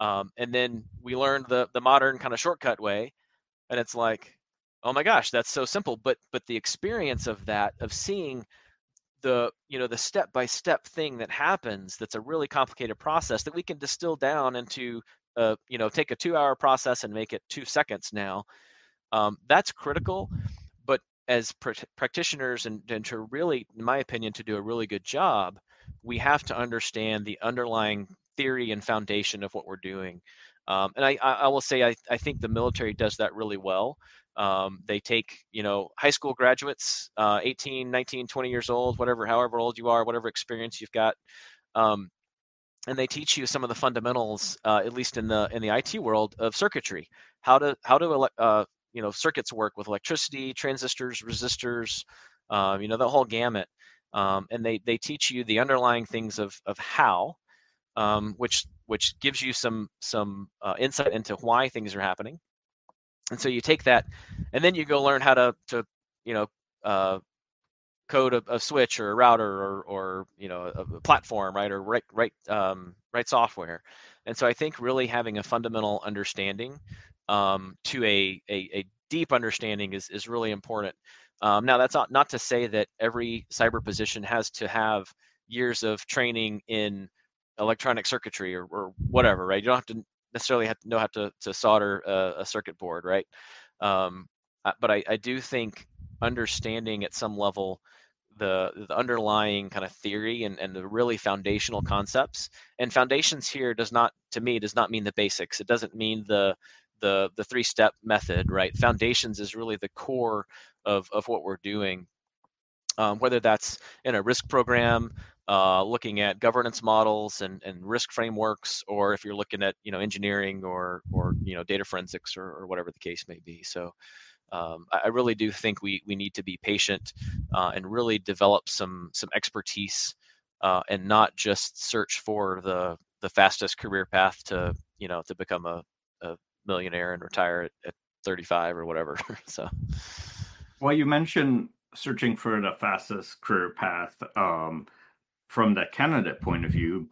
um, and then we learned the the modern kind of shortcut way, and it's like, oh my gosh, that's so simple. But but the experience of that, of seeing the you know the step by step thing that happens, that's a really complicated process that we can distill down into a you know take a two hour process and make it two seconds now. Um, that's critical. But as pr- practitioners and, and to really, in my opinion, to do a really good job, we have to understand the underlying theory and foundation of what we're doing. Um, and I, I, will say I, I think the military does that really well. Um, they take you know high school graduates, uh, 18, 19, 20 years old, whatever, however old you are, whatever experience you've got, um, and they teach you some of the fundamentals, uh, at least in the in the IT world, of circuitry, how to how to uh, you know circuits work with electricity, transistors, resistors, um, you know the whole gamut. Um, and they they teach you the underlying things of of how um, which which gives you some some uh, insight into why things are happening. And so you take that, and then you go learn how to to you know uh, code a, a, switch or a router or or you know a, a platform, right? Or write write um, write software. And so I think really having a fundamental understanding um, to a, a, a deep understanding is is really important. Um, now that's not not to say that every cyber position has to have years of training in electronic circuitry or, or whatever, right? You don't have to necessarily have to know how to, to solder a, a circuit board, right? Um, but I, I do think understanding at some level the the underlying kind of theory and, and the really foundational concepts and foundations here does not to me does not mean the basics. It doesn't mean the the the three step method right? Foundations is really the core of of what we're doing. Um, whether that's in a risk program uh, looking at governance models and, and risk frameworks or if you're looking at you know engineering or or you know data forensics or, or whatever the case may be. So um, I, really do think we we need to be patient uh, and really develop some some expertise uh, and not just search for the the fastest career path to you know to become a, a millionaire and retire at, at 35 or whatever. So. Well you mentioned searching for the fastest career path um, from the candidate point of view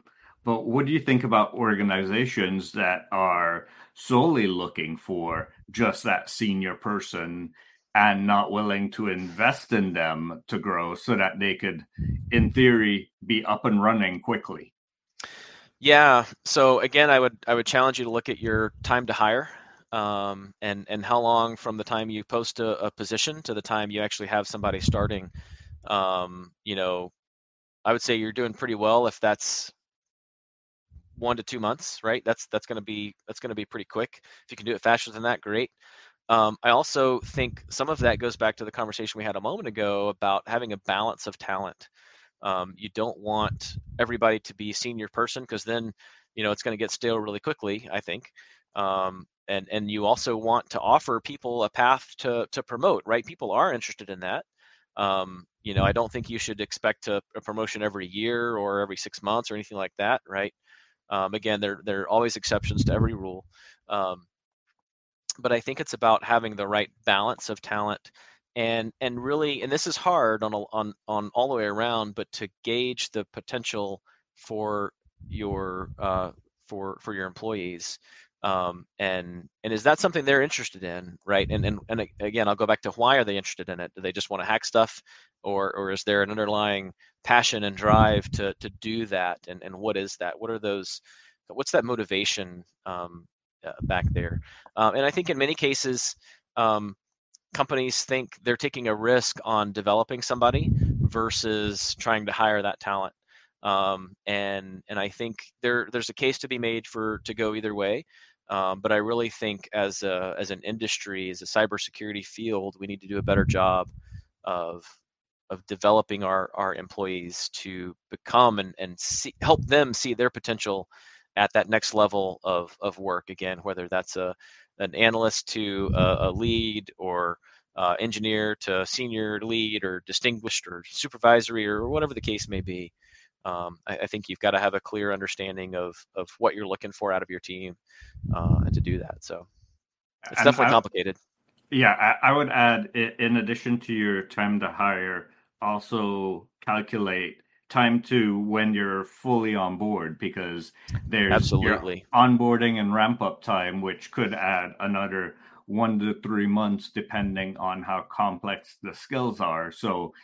but what do you think about organizations that are solely looking for just that senior person and not willing to invest in them to grow so that they could, in theory, be up and running quickly? Yeah. So again, I would I would challenge you to look at your time to hire, um, and and how long from the time you post a, a, position to the time you actually have somebody starting. Um, you know, I would say you're doing pretty well if that's one to two months, right? That's that's going to be that's going to be pretty quick. If you can do it faster than that, great. Um, I also think some of that goes back to the conversation we had a moment ago about having a balance of talent. Um, you don't want everybody to be senior person because then you know it's going to get stale really quickly. I think, um, and and you also want to offer people a path to to promote. Right? People are interested in that. Um, you know, I don't think you should expect a, a promotion every year or every six months or anything like that. Right? Um, again, there there are always exceptions to every rule, um, but I think it's about having the right balance of talent and and really and this is hard on on on all the way around, but to gauge the potential for your uh, for for your employees um, and and is that something they're interested in right? And, and and again i'll go back to why are they interested in it? Do they just want to hack stuff? Or or is there an underlying passion and drive to to do that? And and what is that? What are those what's that motivation um, uh, back there? Um, and i think in many cases um, companies think they're taking a risk on developing somebody versus trying to hire that talent um, and and I think there there's a case to be made for to go either way. Um, but I really think as a, as an industry, as a cybersecurity field, we need to do a better job of of developing our our employees to become and and see, help them see their potential at that next level of of work. Again, whether that's a an analyst to a, a lead or uh, engineer to senior lead or distinguished or supervisory or whatever the case may be um, I, I, think you've got to have a clear understanding of of what you're looking for out of your team uh, and to do that. So it's and definitely I, complicated. Yeah, I, I, would add, in addition to your time to hire, also calculate time to when you're fully on board because there's absolutely onboarding and ramp up time, which could add another one to three months depending on how complex the skills are. So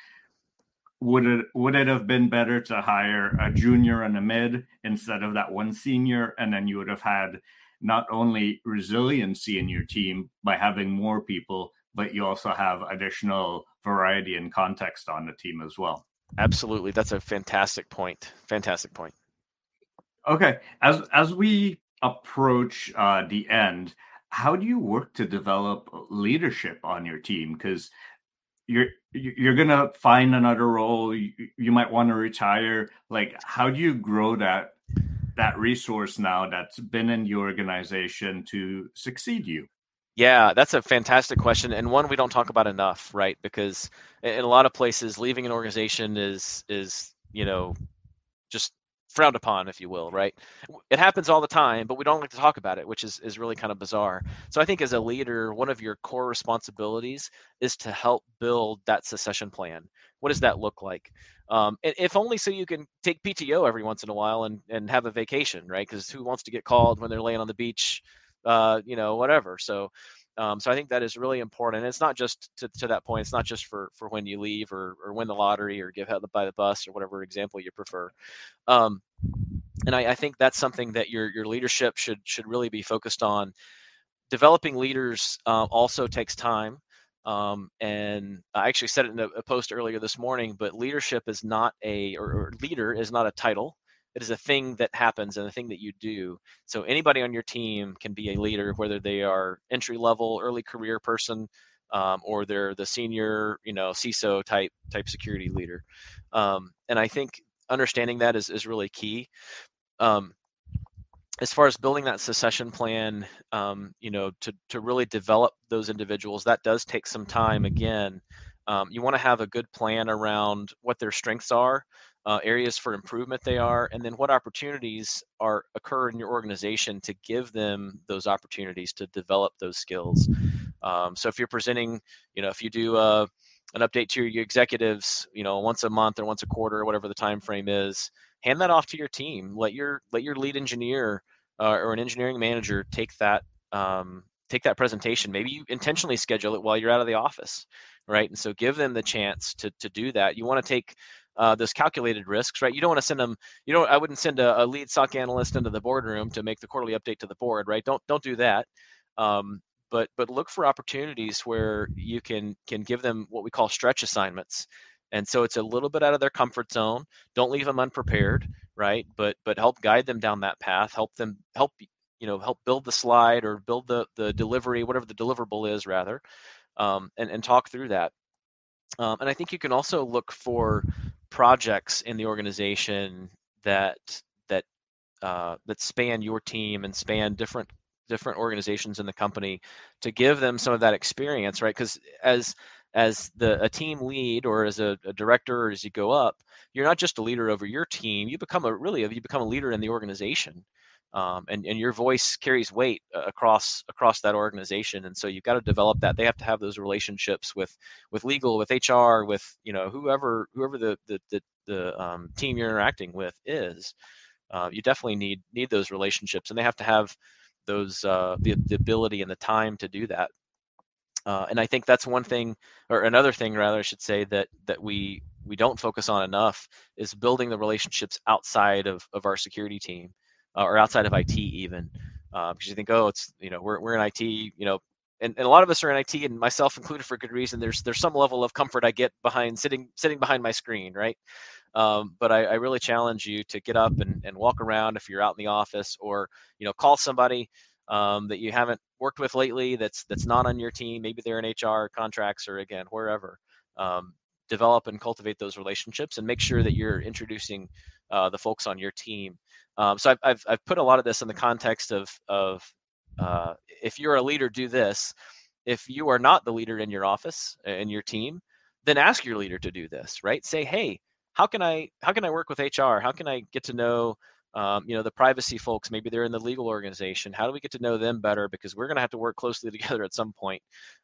would it would it have been better to hire a junior and a mid instead of that one senior? And then you would have had not only resiliency in your team by having more people but you also have additional variety and context on the team as well. Absolutely. That's a fantastic point. Fantastic point. Okay. As as we approach uh, the end how do you work to develop leadership on your team? Because you're you're gonna find another role you, you might want to retire. Like how do you grow that that resource now that's been in your organization to succeed you? Yeah that's a fantastic question and one we don't talk about enough right? Because in a lot of places leaving an organization is is you know just frowned upon, if you will, right? It happens all the time, but we don't like to talk about it, which is, is really kind of bizarre. So I think as a leader, one of your core responsibilities is to help build that succession plan. What does that look like? Um, if only so you can take PTO every once in a while and, and have a vacation, right? Because who wants to get called when they're laying on the beach, uh, you know, whatever. So um, so I think that is really important. It's not just to, to that point. It's not just for for when you leave or or win the lottery or give out by the bus or whatever example you prefer. Um, and I, I think that's something that your your leadership should should really be focused on. Developing leaders uh, also takes time. Um, and I actually said it in a, a, post earlier this morning, but leadership is not a, or, or, leader is not a title. It is a thing that happens and a thing that you do. So anybody on your team can be a leader, whether they are entry level, early career person, um, or they're the senior, you know, CISO type type security leader. Um, and I think understanding that is is really key. Um, as far as building that succession plan, um, you know, to to really develop those individuals, that does take some time. Again, um, you want to have a good plan around what their strengths are, uh, areas for improvement they are, and then what opportunities are occur in your organization to give them those opportunities to develop those skills. Um, so if you're presenting, you know, if you do uh, an update to your executives, you know, once a month or once a quarter or whatever the time frame is, hand that off to your team. Let your let your lead engineer uh, or an engineering manager take that um, take that presentation. Maybe you intentionally schedule it while you're out of the office, right? And so give them the chance to to do that. You want to take uh, those calculated risks, right? You don't want to send them. You don't. I wouldn't send a, a, lead SOC analyst into the boardroom to make the quarterly update to the board, right? Don't don't do that. Um, but but look for opportunities where you can can give them what we call stretch assignments and so it's a little bit out of their comfort zone don't leave them unprepared right but but help guide them down that path help them help you know help build the slide or build the the delivery whatever the deliverable is rather um, and and talk through that um, and i think you can also look for projects in the organization that that uh, that span your team and span different different organizations in the company to give them some of that experience right? Because as as the a team lead or as a, a, director or as you go up you're not just a leader over your team you become a really you become a leader in the organization um, and, and your voice carries weight across across that organization and so you've got to develop that they have to have those relationships with with legal with hr with you know whoever whoever the the, the, the um, team you're interacting with is uh, you definitely need need those relationships and they have to have those uh, the, the ability and the time to do that. Uh, and I think that's one thing, or another thing, rather, I should say that that we we don't focus on enough is building the relationships outside of of our security team uh, or outside of IT even, uh, because you think, oh, it's you know we're we're in IT, you know, and, and a lot of us are in IT, and myself included for good reason. There's there's some level of comfort I get behind sitting sitting behind my screen, right? Um, but I, I, really challenge you to get up and, and walk around if you're out in the office, or you know, call somebody um, that you haven't worked with lately that's that's not on your team. Maybe they're in HR, contracts, or again wherever. Um, develop and cultivate those relationships, and make sure that you're introducing uh, the folks on your team. Um, so I've, I've, I've put a lot of this in the context of of uh, if you're a leader, do this. If you are not the leader in your office in your team, then ask your leader to do this. Right? Say, hey how can I how can I work with HR? How can I get to know um, you know the privacy folks? Maybe they're in the legal organization. How do we get to know them better? Because we're going to have to work closely together at some point.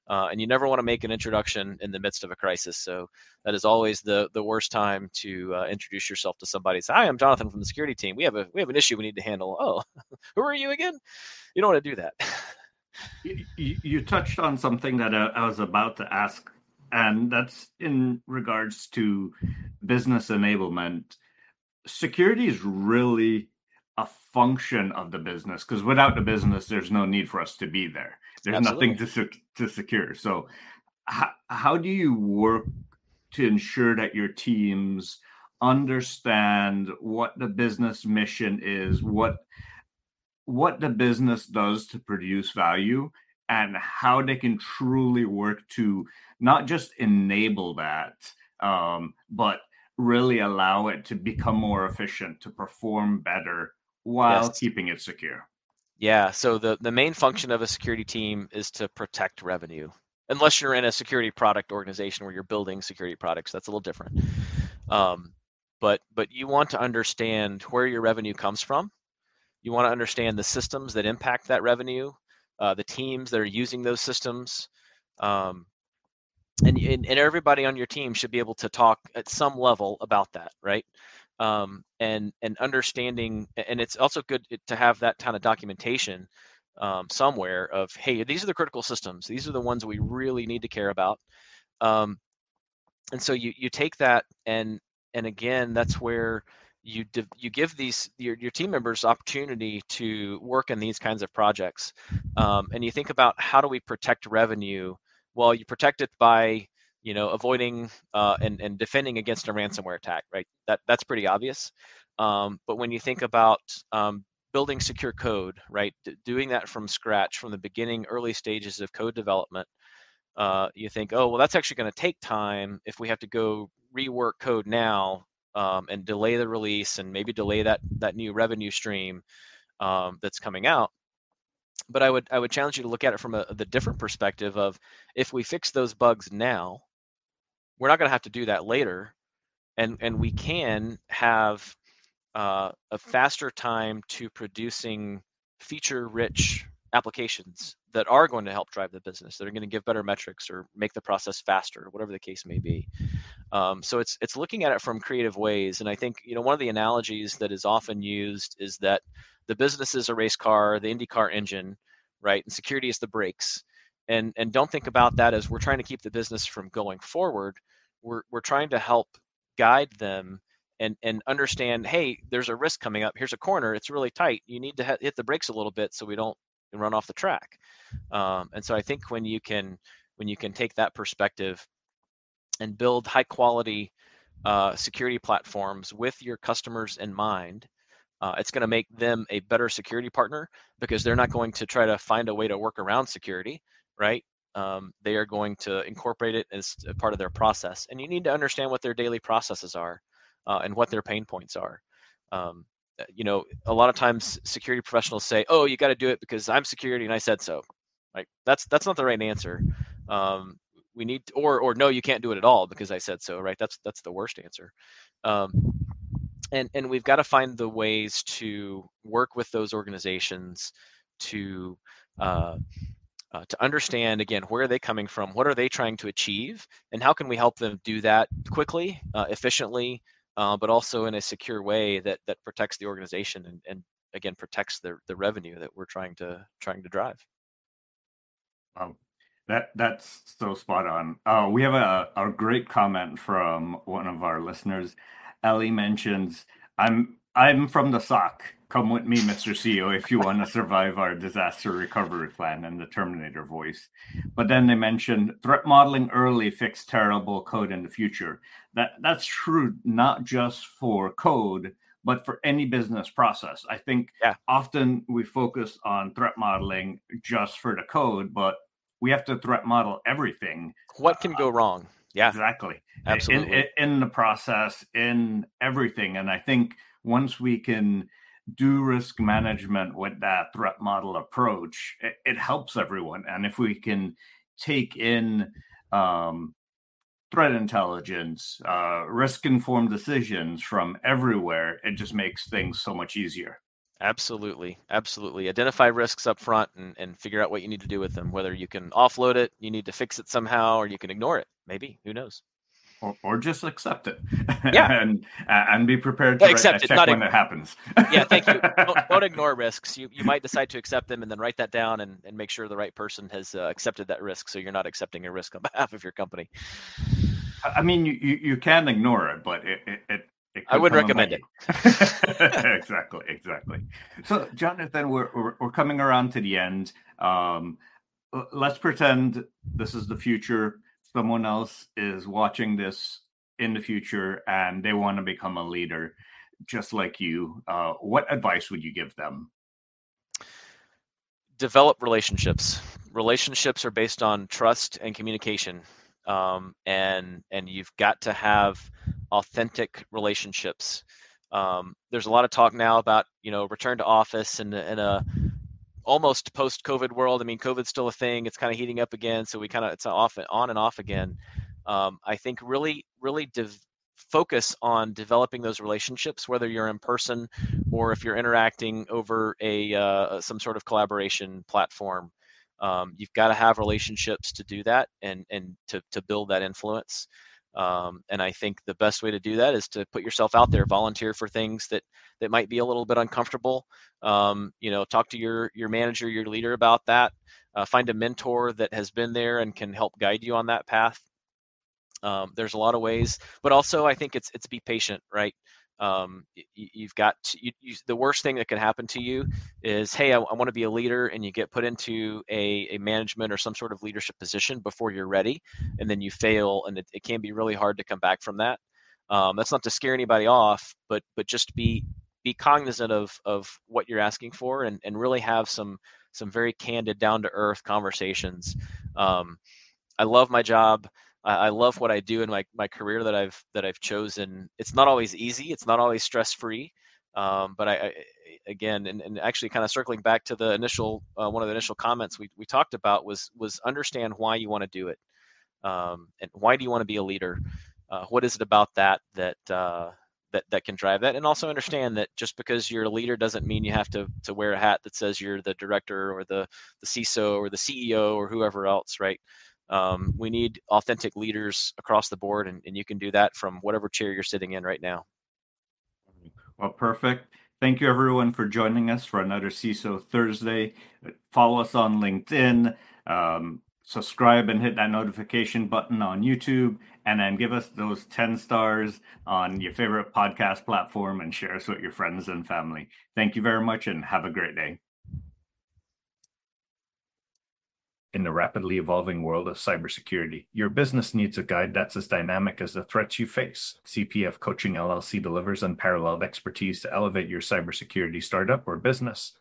Uh, and you never want to make an introduction in the midst of a crisis. So that is always the the worst time to uh, introduce yourself to somebody. Say, "Hi, I'm Jonathan from the security team. We have a we have an issue we need to handle." Oh, who are you again? You don't want to do that. you, you touched on something that I, I was about to ask and that's in regards to business enablement. Security is really a function of the business because without the business, there's no need for us to be there. There's Absolutely. nothing to to secure. So, how, how do you work to ensure that your teams understand what the business mission is, what what the business does to produce value, and how they can truly work to not just enable that, um, but really allow it to become more efficient, to perform better while yes. keeping it secure. Yeah. So the, the main function of a security team is to protect revenue. Unless you're in a security product organization where you're building security products, that's a little different. Um, but but you want to understand where your revenue comes from. You want to understand the systems that impact that revenue, uh, the teams that are using those systems, um, and, and, and everybody on your team should be able to talk at some level about that, right? Um, and and understanding, and it's also good to have that kind of documentation um, somewhere of, hey, these are the critical systems. These are the ones we really need to care about. Um, and so you you take that and and again, that's where you you give these your, your team members opportunity to work in these kinds of projects um, and you think about how do we protect revenue well you protect it by you know avoiding uh, and, and defending against a ransomware attack right? That that's pretty obvious. Um, but when you think about um, building secure code right D- doing that from scratch from the beginning early stages of code development uh, you think oh well that's actually going to take time if we have to go rework code now um, and delay the release and maybe delay that that new revenue stream um, that's coming out but i would i would challenge you to look at it from a, the different perspective of if we fix those bugs now we're not going to have to do that later and and we can have uh, a faster time to producing feature rich applications that are going to help drive the business that are going to give better metrics or make the process faster whatever the case may be. Um, so it's it's looking at it from creative ways and i think you know one of the analogies that is often used is that the business is a race car the indycar engine right and security is the brakes. And and don't think about that as we're trying to keep the business from going forward. We're we're trying to help guide them and and understand hey there's a risk coming up. Here's a corner. It's really tight. You need to ha- hit the brakes a little bit so we don't run off the track. Um, and so i think when you can when you can take that perspective and build high quality uh, security platforms with your customers in mind uh, it's going to make them a better security partner because they're not going to try to find a way to work around security right um, they are going to incorporate it as part of their process and you need to understand what their daily processes are uh, and what their pain points are. Um, uh, you know, a lot of times security professionals say, "Oh, you got to do it because I'm security and I said so." Right? That's that's not the right answer. Um, we need, to, or or no, you can't do it at all because I said so. Right? That's that's the worst answer. Um, and and we've got to find the ways to work with those organizations to uh, uh, to understand again where are they coming from what are they trying to achieve and how can we help them do that quickly uh, efficiently uh, but also in a secure way that that protects the organization and, and again protects the the revenue that we're trying to trying to drive. Um, that that's so spot on. Uh, we have a, a great comment from one of our listeners. Ellie mentions, "I'm I'm from the SOC. Come with me, Mr. CEO, if you want to survive our disaster recovery plan and the Terminator voice. But then they mentioned threat modeling early, fix terrible code in the future. That that's true not just for code, but for any business process. I think yeah. often we focus on threat modeling just for the code, but we have to threat model everything. What can uh, go wrong? Yeah, exactly. Absolutely. In, in, the process, in everything, and I think once we can do risk management with that threat model approach, it, it helps everyone. And if we can take in um, threat intelligence, uh, risk informed decisions from everywhere, it just makes things so much easier. Absolutely. Absolutely. Identify risks up front and, and figure out what you need to do with them. Whether you can offload it, you need to fix it somehow, or you can ignore it. Maybe. Who knows? or, or just accept it. Yeah, and and be prepared to accept it, not when it happens. yeah, thank you. Don't, don't, ignore risks. You you might decide to accept them and then write that down and, and make sure the right person has uh, accepted that risk, so you're not accepting a risk on behalf of your company. I mean, you you, you can ignore it, but it it, it I would recommend it. exactly, exactly. So, Jonathan, we're, we're, we're coming around to the end. Um, let's pretend this is the future someone else is watching this in the future and they want to become a leader just like you, uh, what advice would you give them? Develop relationships. Relationships are based on trust and communication, um, and and you've got to have authentic relationships. Um, there's a lot of talk now about you know return to office and in a almost post COVID world. I mean, COVID's still a thing. It's kind of heating up again. So we kind of, it's off and on and off again. Um, I think really, really focus on developing those relationships, whether you're in person or if you're interacting over a uh, some sort of collaboration platform. Um, you've got to have relationships to do that and and to to build that influence. Um, and I think the best way to do that is to put yourself out there, volunteer for things that that might be a little bit uncomfortable. Um, you know, talk to your your manager, your leader about that. Uh, find a mentor that has been there and can help guide you on that path. Um, there's a lot of ways, but also I think it's it's be patient, right? Um, you, have got to, you, you, the worst thing that can happen to you is hey I, I want to be a leader and you get put into a, a, management or some sort of leadership position before you're ready and then you fail and it, it can be really hard to come back from that. Um, that's not to scare anybody off but but just be be cognizant of of what you're asking for and, and really have some some very candid down to earth conversations. Um, i love my job I, I love what I do in my, my career that I've that I've chosen. It's not always easy. It's not always stress free. Um, but I, I, again, and, and actually kind of circling back to the initial uh, one of the initial comments we, we talked about was was understand why you want to do it, um, and why do you want to be a leader? Uh, what is it about that that uh, that that can drive that? And also understand that just because you're a leader doesn't mean you have to to wear a hat that says you're the director or the the CISO or the CEO or whoever else, right? Um, we need authentic leaders across the board, and, and you can do that from whatever chair you're sitting in right now. Well, perfect. Thank you, everyone, for joining us for another CISO Thursday. Follow us on LinkedIn, um, subscribe, and hit that notification button on YouTube, and then give us those 10 stars on your favorite podcast platform and share us with your friends and family. Thank you very much, and have a great day. In the rapidly evolving world of cybersecurity, your business needs a guide that's as dynamic as the threats you face. CPF Coaching LLC delivers unparalleled expertise to elevate your cybersecurity startup or business